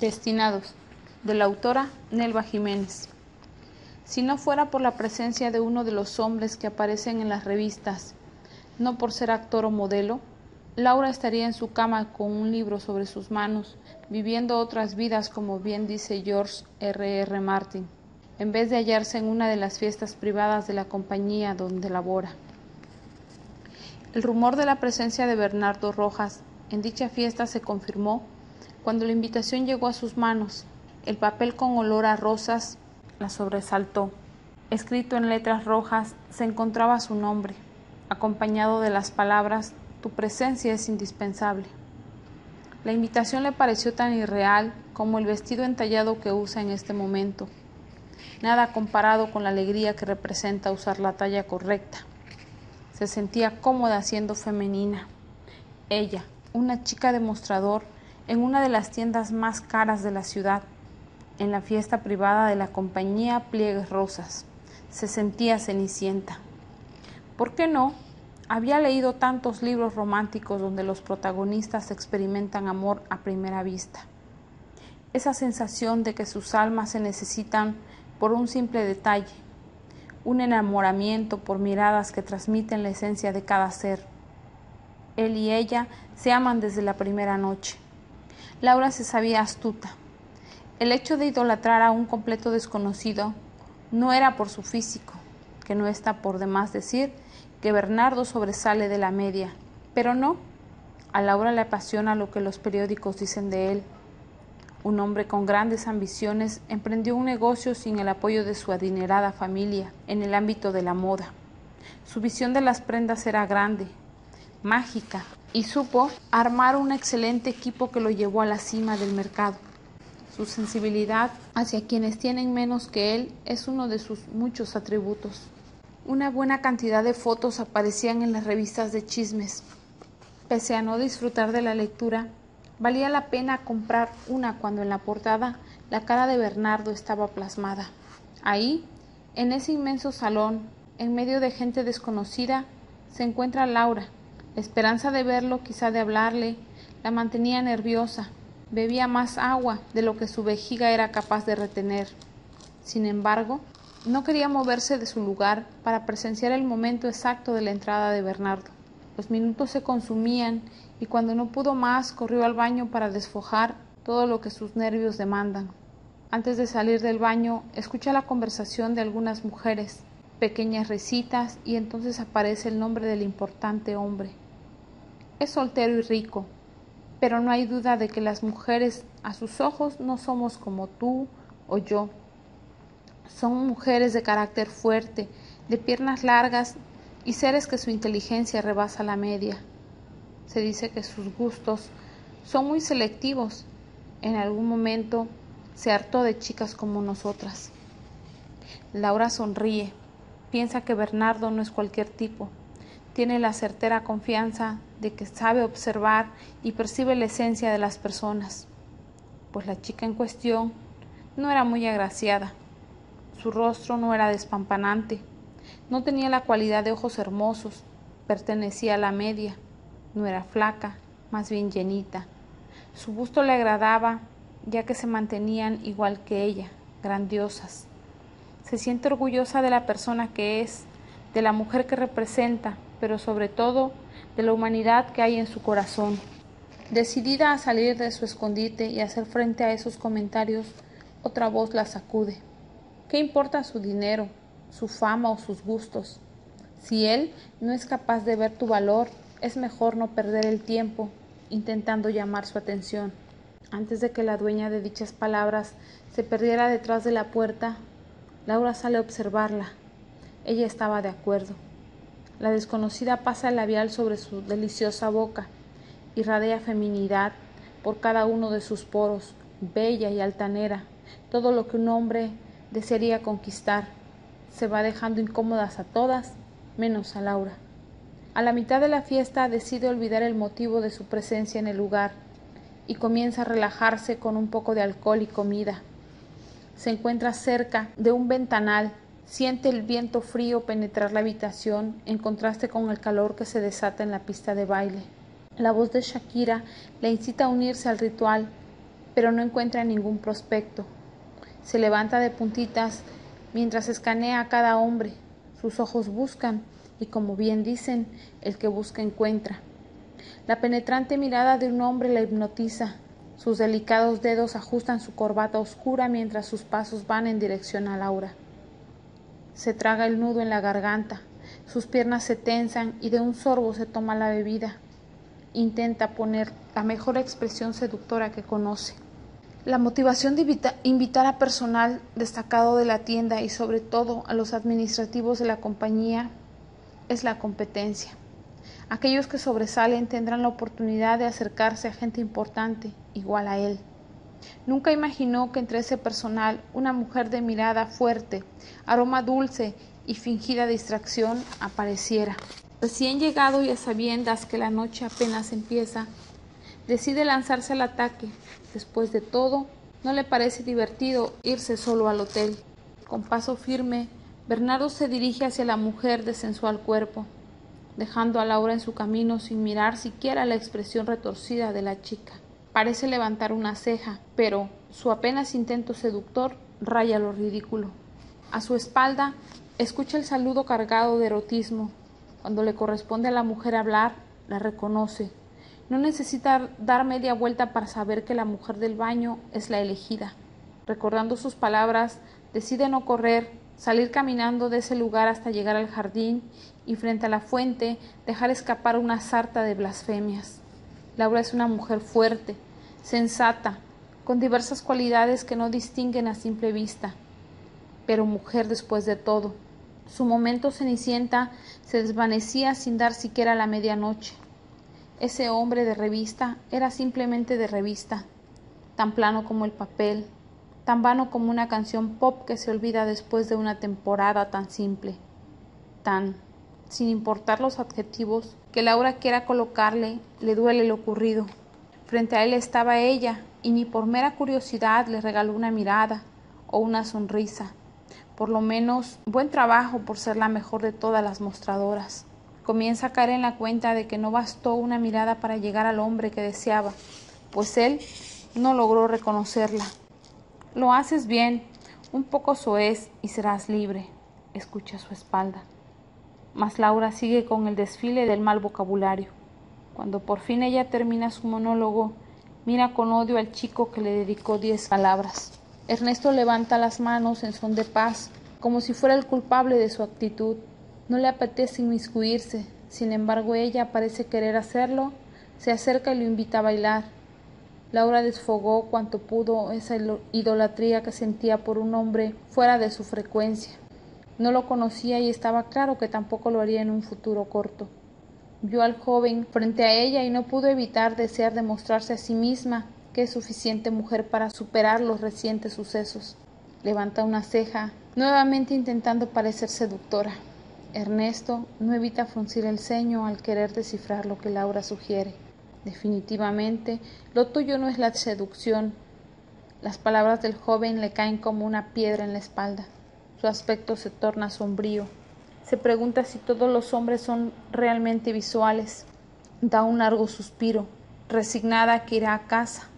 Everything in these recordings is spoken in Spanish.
Destinados, de la autora Nelva Jiménez. Si no fuera por la presencia de uno de los hombres que aparecen en las revistas, no por ser actor o modelo, Laura estaría en su cama con un libro sobre sus manos, viviendo otras vidas como bien dice George R. R. Martin, en vez de hallarse en una de las fiestas privadas de la compañía donde labora. El rumor de la presencia de Bernardo Rojas en dicha fiesta se confirmó cuando la invitación llegó a sus manos. El papel con olor a rosas la sobresaltó. Escrito en letras rojas se encontraba su nombre, acompañado de las palabras Tu presencia es indispensable. La invitación le pareció tan irreal como el vestido entallado que usa en este momento, nada comparado con la alegría que representa usar la talla correcta. Se sentía cómoda siendo femenina. Ella, una chica demostrador, en una de las tiendas más caras de la ciudad, en la fiesta privada de la compañía Pliegues Rosas. Se sentía cenicienta. ¿Por qué no? Había leído tantos libros románticos donde los protagonistas experimentan amor a primera vista. Esa sensación de que sus almas se necesitan por un simple detalle, un enamoramiento por miradas que transmiten la esencia de cada ser. Él y ella se aman desde la primera noche. Laura se sabía astuta, el hecho de idolatrar a un completo desconocido no era por su físico, que no está por demás decir que Bernardo sobresale de la media, pero no. A Laura le apasiona lo que los periódicos dicen de él. Un hombre con grandes ambiciones emprendió un negocio sin el apoyo de su adinerada familia en el ámbito de la moda. Su visión de las prendas era grande, mágica, y supo armar un excelente equipo que lo llevó a la cima del mercado. Su sensibilidad hacia quienes tienen menos que él es uno de sus muchos atributos. Una buena cantidad de fotos aparecían en las revistas de chismes. Pese a no disfrutar de la lectura, valía la pena comprar una cuando en la portada la cara de Bernardo estaba plasmada. Ahí, en ese inmenso salón, en medio de gente desconocida, se encuentra Laura. La esperanza de verlo, quizá de hablarle, la mantenía nerviosa, Bebía más agua de lo que su vejiga era capaz de retener. Sin embargo, no quería moverse de su lugar para presenciar el momento exacto de la entrada de Bernardo. Los minutos se consumían y cuando no pudo más corrió al baño para desfojar todo lo que sus nervios demandan. Antes de salir del baño, escucha la conversación de algunas mujeres, pequeñas risitas y entonces aparece el nombre del importante hombre. Es soltero y rico, pero no hay duda de que las mujeres a sus ojos no somos como tú o yo. Son mujeres de carácter fuerte, de piernas largas y seres que su inteligencia rebasa la media. Se dice que sus gustos son muy selectivos. En algún momento se hartó de chicas como nosotras. Laura sonríe, piensa que Bernardo no es cualquier tipo. Tiene la certera confianza de que sabe observar y percibe la esencia de las personas, pues la chica en cuestión no era muy agraciada, su rostro no era despampanante, no tenía la cualidad de ojos hermosos, pertenecía a la media, no era flaca, más bien llenita. Su busto le agradaba, ya que se mantenían igual que ella, grandiosas. Se siente orgullosa de la persona que es, de la mujer que representa, pero sobre todo de la humanidad que hay en su corazón. Decidida a salir de su escondite y hacer frente a esos comentarios, otra voz la sacude. ¿Qué importa su dinero, su fama o sus gustos? Si él no es capaz de ver tu valor, es mejor no perder el tiempo intentando llamar su atención. Antes de que la dueña de dichas palabras se perdiera detrás de la puerta, Laura sale a observarla. Ella estaba de acuerdo. La desconocida pasa el labial sobre su deliciosa boca, irradia feminidad por cada uno de sus poros, bella y altanera, todo lo que un hombre desearía conquistar. Se va dejando incómodas a todas, menos a Laura. A la mitad de la fiesta decide olvidar el motivo de su presencia en el lugar y comienza a relajarse con un poco de alcohol y comida. Se encuentra cerca de un ventanal Siente el viento frío penetrar la habitación en contraste con el calor que se desata en la pista de baile. La voz de Shakira le incita a unirse al ritual. pero no encuentra ningún prospecto. Se levanta de puntitas mientras escanea a cada hombre. Sus ojos buscan y como bien dicen, el que busca encuentra. La penetrante mirada de un hombre la hipnotiza. Sus delicados dedos ajustan su corbata oscura mientras sus pasos van en dirección a Laura. Se traga el nudo en la garganta, sus piernas se tensan y de un sorbo se toma la bebida. Intenta poner la mejor expresión seductora que conoce. La motivación de invitar a personal destacado de la tienda y sobre todo a los administrativos de la compañía es la competencia. Aquellos que sobresalen tendrán la oportunidad de acercarse a gente importante, igual a él. Nunca imaginó que entre ese personal una mujer de mirada fuerte, aroma dulce y fingida distracción apareciera. Recién llegado y a sabiendas que la noche apenas empieza, decide lanzarse al ataque. Después de todo, no le parece divertido irse solo al hotel. Con paso firme, Bernardo se dirige hacia la mujer de sensual cuerpo, dejando a Laura en su camino sin mirar siquiera la expresión retorcida de la chica. Parece levantar una ceja, pero su apenas intento seductor raya lo ridículo. A su espalda escucha el saludo cargado de erotismo. Cuando le corresponde a la mujer hablar, la reconoce. No necesita dar media vuelta para saber que la mujer del baño es la elegida. Recordando sus palabras, decide no correr, salir caminando de ese lugar hasta llegar al jardín y frente a la fuente dejar escapar una sarta de blasfemias. Laura es una mujer fuerte, sensata, con diversas cualidades que no distinguen a simple vista, pero mujer después de todo. Su momento cenicienta se desvanecía sin dar siquiera la medianoche. Ese hombre de revista era simplemente de revista, tan plano como el papel, tan vano como una canción pop que se olvida después de una temporada tan simple, tan, sin importar los adjetivos que Laura quiera colocarle, le duele lo ocurrido. Frente a él estaba ella, y ni por mera curiosidad le regaló una mirada o una sonrisa. Por lo menos buen trabajo por ser la mejor de todas las mostradoras. Comienza a caer en la cuenta de que no bastó una mirada para llegar al hombre que deseaba, pues él no logró reconocerla. Lo haces bien, un poco soez y serás libre, escucha su espalda. Mas Laura sigue con el desfile del mal vocabulario. Cuando por fin ella termina su monólogo, mira con odio al chico que le dedicó diez palabras. Ernesto levanta las manos en son de paz, como si fuera el culpable de su actitud. No le apetece inmiscuirse, sin embargo ella parece querer hacerlo, se acerca y lo invita a bailar. Laura desfogó cuanto pudo esa idolatría que sentía por un hombre fuera de su frecuencia. No lo conocía y estaba claro que tampoco lo haría en un futuro corto. Vio al joven frente a ella y no pudo evitar desear demostrarse a sí misma que es suficiente mujer para superar los recientes sucesos. Levanta una ceja, nuevamente intentando parecer seductora. Ernesto no evita fruncir el ceño al querer descifrar lo que Laura sugiere. Definitivamente, lo tuyo no es la seducción. Las palabras del joven le caen como una piedra en la espalda. Su aspecto se torna sombrío. Se pregunta si todos los hombres son realmente visuales. Da un largo suspiro, resignada que irá a casa.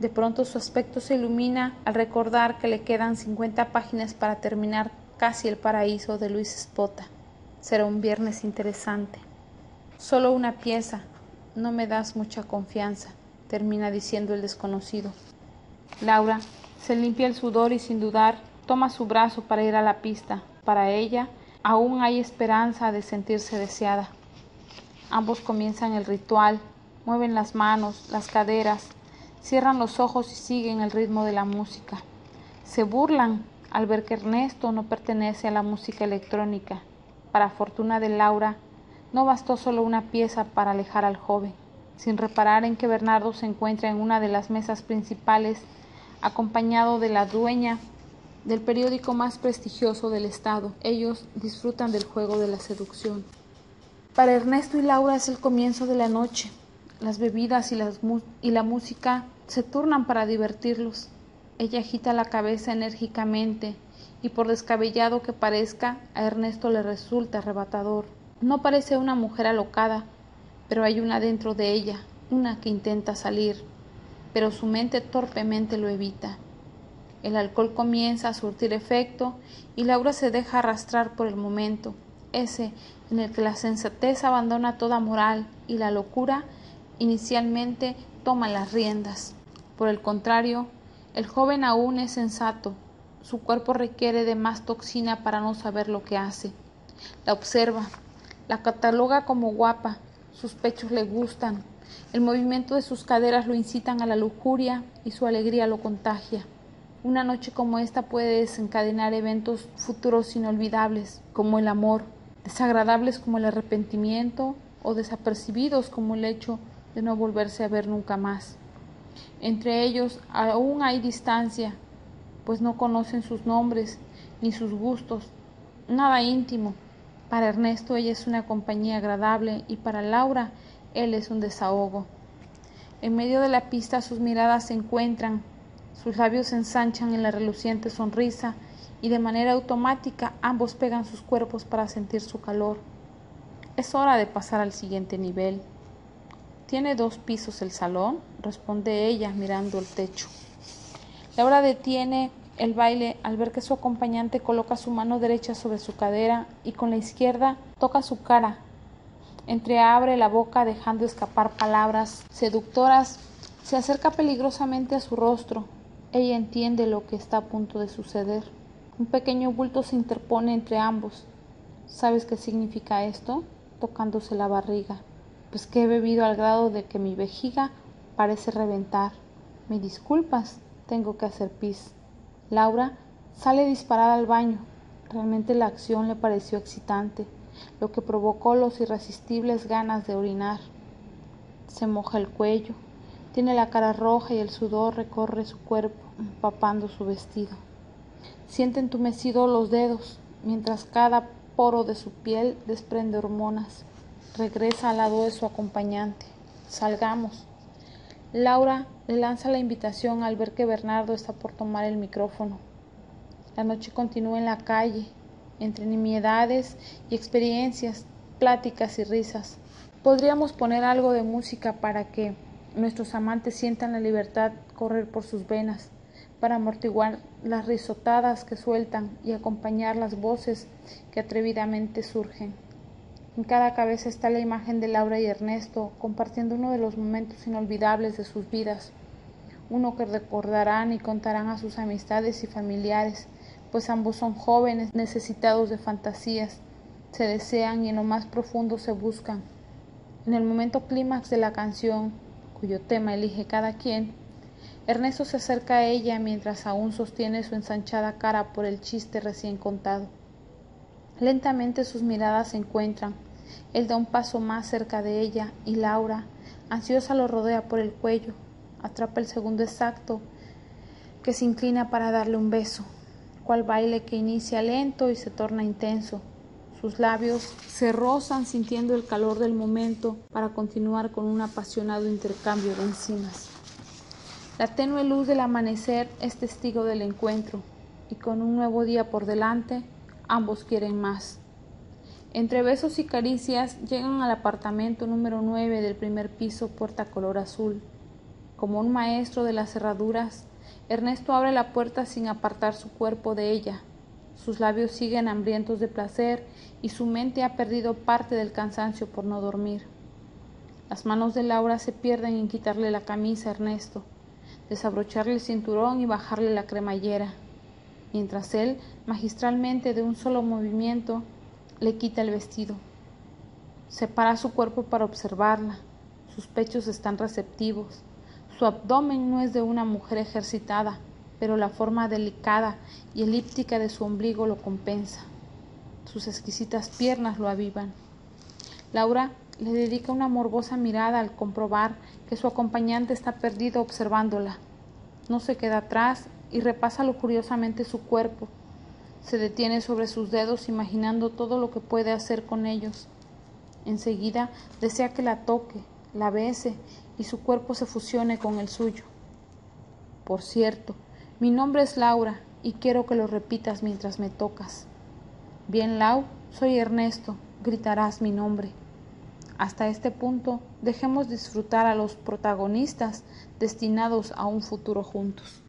De pronto su aspecto se ilumina al recordar que le quedan cincuenta páginas para terminar casi el paraíso de Luis Espota. Será un viernes interesante. Solo una pieza, no me das mucha confianza, termina diciendo el desconocido. Laura se limpia el sudor y sin dudar toma su brazo para ir a la pista. Para ella aún hay esperanza de sentirse deseada. Ambos comienzan el ritual, mueven las manos, las caderas, cierran los ojos y siguen el ritmo de la música. Se burlan al ver que Ernesto no pertenece a la música electrónica. Para fortuna de Laura, no bastó solo una pieza para alejar al joven. Sin reparar en que Bernardo se encuentra en una de las mesas principales, acompañado de la dueña del periódico más prestigioso del estado. Ellos disfrutan del juego de la seducción. Para Ernesto y Laura es el comienzo de la noche. Las bebidas y, y la música se turnan para divertirlos. Ella agita la cabeza enérgicamente y por descabellado que parezca, a Ernesto le resulta arrebatador. No parece una mujer alocada, pero hay una dentro de ella, una que intenta salir. pero su mente torpemente lo evita. El alcohol comienza a surtir efecto y Laura se deja arrastrar por el momento, ese en el que la sensatez abandona toda moral y la locura inicialmente toma las riendas. Por el contrario, el joven aún es sensato, su cuerpo requiere de más toxina para no saber lo que hace. La observa, la cataloga como guapa, sus pechos le gustan, el movimiento de sus caderas lo incitan a la lujuria y su alegría lo contagia. Una noche como esta puede desencadenar eventos futuros inolvidables, como el amor, desagradables como el arrepentimiento o desapercibidos como el hecho de no volverse a ver nunca más. Entre ellos aún hay distancia, pues no conocen sus nombres ni sus gustos, nada íntimo. Para Ernesto ella es una compañía agradable y para Laura él es un desahogo. En medio de la pista sus miradas se encuentran, sus labios se ensanchan en la reluciente sonrisa y de manera automática ambos pegan sus cuerpos para sentir su calor. Es hora de pasar al siguiente nivel. ¿Tiene dos pisos el salón? responde ella mirando el techo. Laura detiene el baile al ver que su acompañante coloca su mano derecha sobre su cadera y con la izquierda toca su cara. Entreabre la boca dejando escapar palabras seductoras. Se acerca peligrosamente a su rostro. Ella entiende lo que está a punto de suceder. Un pequeño bulto se interpone entre ambos. ¿Sabes qué significa esto? tocándose la barriga. Pues que he bebido al grado de que mi vejiga parece reventar. ¿Me disculpas? Tengo que hacer pis. Laura sale disparada al baño. Realmente la acción le pareció excitante, lo que provocó los irresistibles ganas de orinar. Se moja el cuello, tiene la cara roja y el sudor recorre su cuerpo, empapando su vestido. Siente entumecidos los dedos, mientras cada poro de su piel desprende hormonas. Regresa al lado de su acompañante. Salgamos. Laura le lanza la invitación al ver que Bernardo está por tomar el micrófono. La noche continúa en la calle, entre nimiedades y experiencias, pláticas y risas. Podríamos poner algo de música para que nuestros amantes sientan la libertad correr por sus venas, para amortiguar las risotadas que sueltan y acompañar las voces que atrevidamente surgen. En cada cabeza está la imagen de Laura y Ernesto compartiendo uno de los momentos inolvidables de sus vidas, uno que recordarán y contarán a sus amistades y familiares, pues ambos son jóvenes necesitados de fantasías, se desean y en lo más profundo se buscan. En el momento clímax de la canción, cuyo tema elige cada quien, Ernesto se acerca a ella mientras aún sostiene su ensanchada cara por el chiste recién contado. Lentamente sus miradas se encuentran, él da un paso más cerca de ella y Laura, ansiosa, lo rodea por el cuello, atrapa el segundo exacto, que se inclina para darle un beso, cual baile que inicia lento y se torna intenso. Sus labios se rozan sintiendo el calor del momento para continuar con un apasionado intercambio de encimas. La tenue luz del amanecer es testigo del encuentro y con un nuevo día por delante, ambos quieren más. Entre besos y caricias llegan al apartamento número 9 del primer piso, puerta color azul. Como un maestro de las cerraduras, Ernesto abre la puerta sin apartar su cuerpo de ella. Sus labios siguen hambrientos de placer y su mente ha perdido parte del cansancio por no dormir. Las manos de Laura se pierden en quitarle la camisa a Ernesto, desabrocharle el cinturón y bajarle la cremallera, mientras él, magistralmente de un solo movimiento, le quita el vestido. Separa su cuerpo para observarla. Sus pechos están receptivos. Su abdomen no es de una mujer ejercitada, pero la forma delicada y elíptica de su ombligo lo compensa. Sus exquisitas piernas lo avivan. Laura le dedica una morbosa mirada al comprobar que su acompañante está perdido observándola. No se queda atrás y repasa lujuriosamente su cuerpo, se detiene sobre sus dedos imaginando todo lo que puede hacer con ellos. Enseguida desea que la toque, la bese y su cuerpo se fusione con el suyo. Por cierto, mi nombre es Laura y quiero que lo repitas mientras me tocas. Bien, Lau, soy Ernesto, gritarás mi nombre. Hasta este punto, dejemos disfrutar a los protagonistas destinados a un futuro juntos.